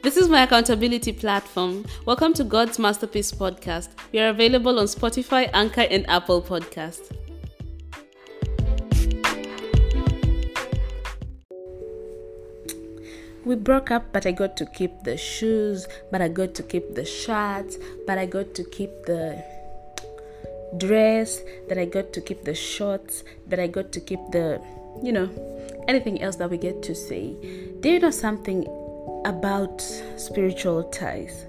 This is my accountability platform. Welcome to God's Masterpiece Podcast. We are available on Spotify, Anchor, and Apple Podcasts. we broke up, but I got to keep the shoes, but I got to keep the shirts, but I got to keep the dress, that I got to keep the shorts, that I got to keep the, you know, anything else that we get to say. Do you know something about spiritual ties?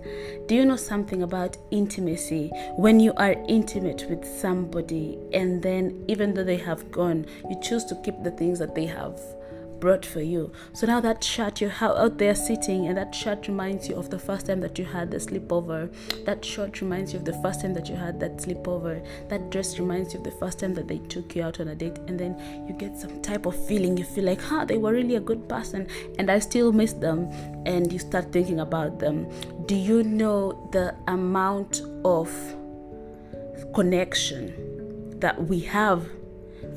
Do you know something about intimacy? When you are intimate with somebody, and then even though they have gone, you choose to keep the things that they have brought for you. So now that shirt you're out there sitting, and that shirt reminds you of the first time that you had the sleepover. That shirt reminds you of the first time that you had that sleepover. That dress reminds you of the first time that they took you out on a date, and then you get some type of feeling. You feel like, huh, they were really a good person, and I still miss them. And you start thinking about them. Do you know the amount of connection that we have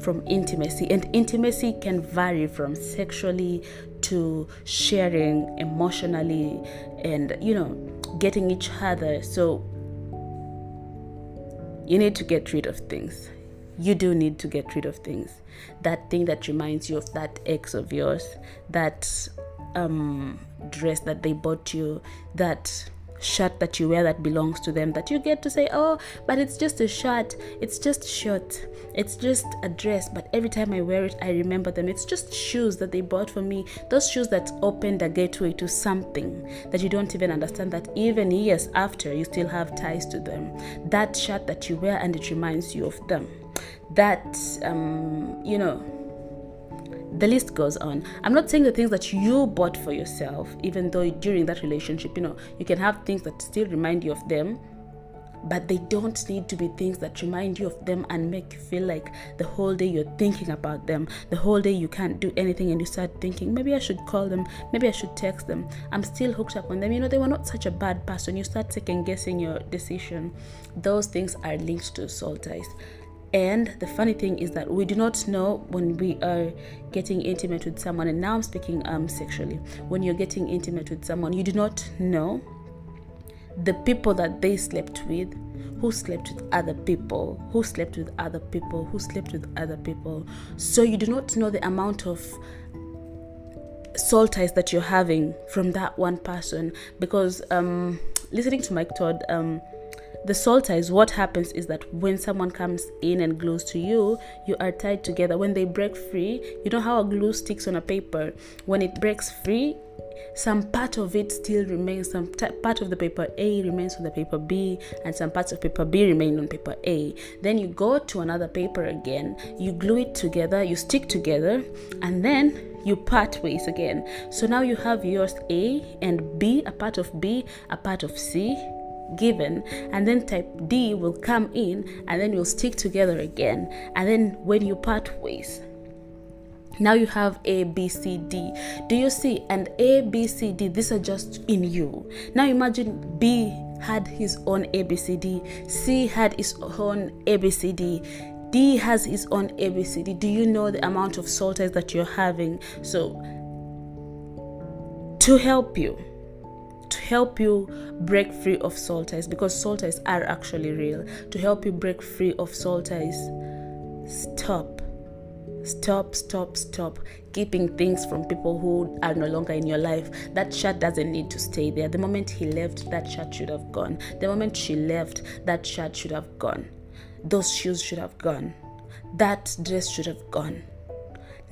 from intimacy. And intimacy can vary from sexually to sharing emotionally and, you know, getting each other. So you need to get rid of things. You do need to get rid of things. That thing that reminds you of that ex of yours, that um, dress that they bought you, that shirt that you wear that belongs to them that you get to say, oh, but it's just a shirt, it's just short, it's just a dress, but every time I wear it, I remember them. It's just shoes that they bought for me, those shoes that opened a gateway to something that you don't even understand that even years after you still have ties to them. That shirt that you wear and it reminds you of them. That, um, you know, the list goes on. I'm not saying the things that you bought for yourself, even though during that relationship, you know, you can have things that still remind you of them, but they don't need to be things that remind you of them and make you feel like the whole day you're thinking about them. The whole day you can't do anything and you start thinking, maybe I should call them, maybe I should text them. I'm still hooked up on them. You know, they were not such a bad person. You start second guessing your decision. Those things are linked to soul ties. And the funny thing is that we do not know when we are getting intimate with someone, and now I'm speaking um, sexually. When you're getting intimate with someone, you do not know the people that they slept with, who slept with other people, who slept with other people, who slept with other people. So you do not know the amount of soul ties that you're having from that one person because um, listening to Mike Todd, um, the soul tie is what happens is that when someone comes in and glues to you you are tied together. When they break free you know how a glue sticks on a paper? When it breaks free some part of it still remains some t- part of the paper a remains on the paper b and some parts of paper b remain on paper a. Then you go to another paper again you glue it together you stick together and then you part ways again. So now you have yours a and b a part of b a part of c given and then type D will come in and then you'll stick together again and then when you part ways now you have A, B, C, D. Do you see? And A, B, C, D, these are just in you. Now imagine B had his own A, B, C, D. C had his own A, B, C, D. D has his own A, B, C, D. Do you know the amount of soul ties that you're having? So, to help you, to help you break free of soul ties because soul ties are actually real. To help you break free of soul ties, stop. Stop, stop, stop keeping things from people who are no longer in your life. That shirt doesn't need to stay there. The moment he left, that shirt should have gone. The moment she left, that shirt should have gone. Those shoes should have gone. That dress should have gone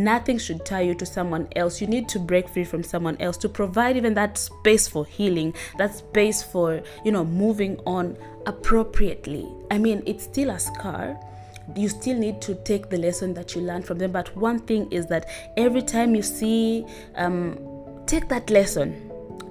Nothing should tie you to someone else. You need to break free from someone else to provide even that space for healing, that space for, you know, moving on appropriately. I mean, it's still a scar. You still need to take the lesson that you learned from them. But one thing is that every time you see, um, take that lesson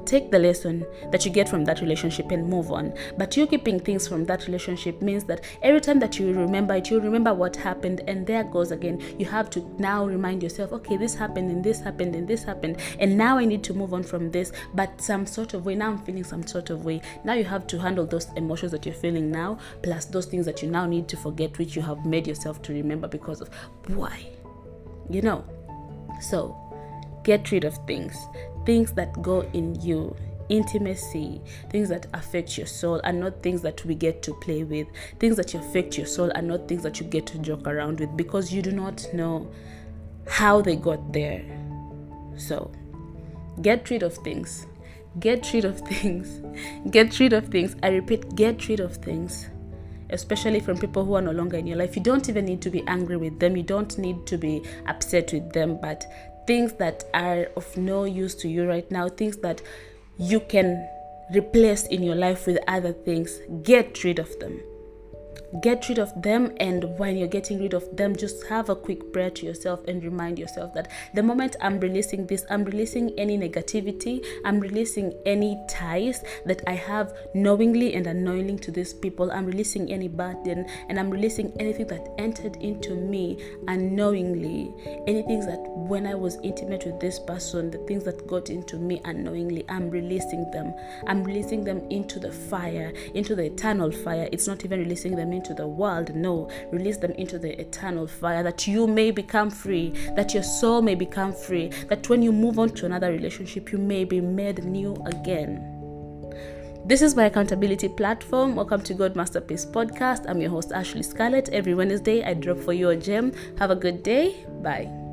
take the lesson that you get from that relationship and move on. But you keeping things from that relationship means that every time that you remember it, you remember what happened, and there goes again. You have to now remind yourself, okay, this happened, and this happened, and this happened, and now I need to move on from this. But some sort of way, now I'm feeling some sort of way. Now you have to handle those emotions that you're feeling now, plus those things that you now need to forget, which you have made yourself to remember because of why. You know? So, get rid of things things that go in you intimacy, things that affect your soul, are not things that we get to play with. Things that affect your soul are not things that you get to joke around with because you do not know how they got there. So, get rid of things. Get rid of things. Get rid of things. I repeat, get rid of things especially from people who are no longer in your life. You don't even need to be angry with them, you don't need to be upset with them, but things that are of no use to you right now, things that you can replace in your life with other things, get rid of them get rid of them and when you're getting rid of them just have a quick prayer to yourself and remind yourself that the moment i'm releasing this i'm releasing any negativity i'm releasing any ties that i have knowingly and unknowingly to these people i'm releasing any burden and i'm releasing anything that entered into me unknowingly anything that when i was intimate with this person the things that got into me unknowingly i'm releasing them. I'm releasing them into the fire into the eternal fire. It's not even releasing them into the world. No, release them into the eternal fire that you may become free, that your soul may become free, that when you move on to another relationship, you may be made new again. This is my accountability platform. Welcome to God Masterpiece Podcast. I'm your host, Ashley Scarlett. Every Wednesday, I drop for you a gem. Have a good day. Bye.